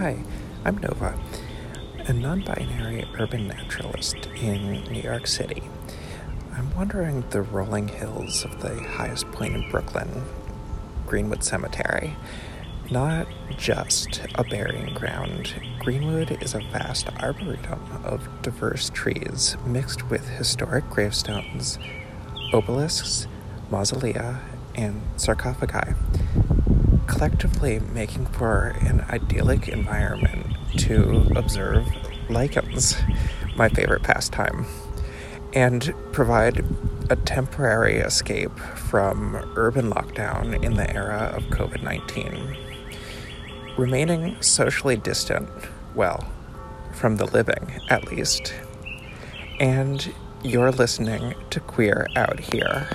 Hi, I'm Nova, a non binary urban naturalist in New York City. I'm wandering the rolling hills of the highest point in Brooklyn, Greenwood Cemetery. Not just a burying ground, Greenwood is a vast arboretum of diverse trees mixed with historic gravestones, obelisks, mausolea, and sarcophagi collectively making for an idyllic environment to observe lichens, my favorite pastime, and provide a temporary escape from urban lockdown in the era of COVID 19. Remaining socially distant, well, from the living at least. And you're listening to Queer Out Here.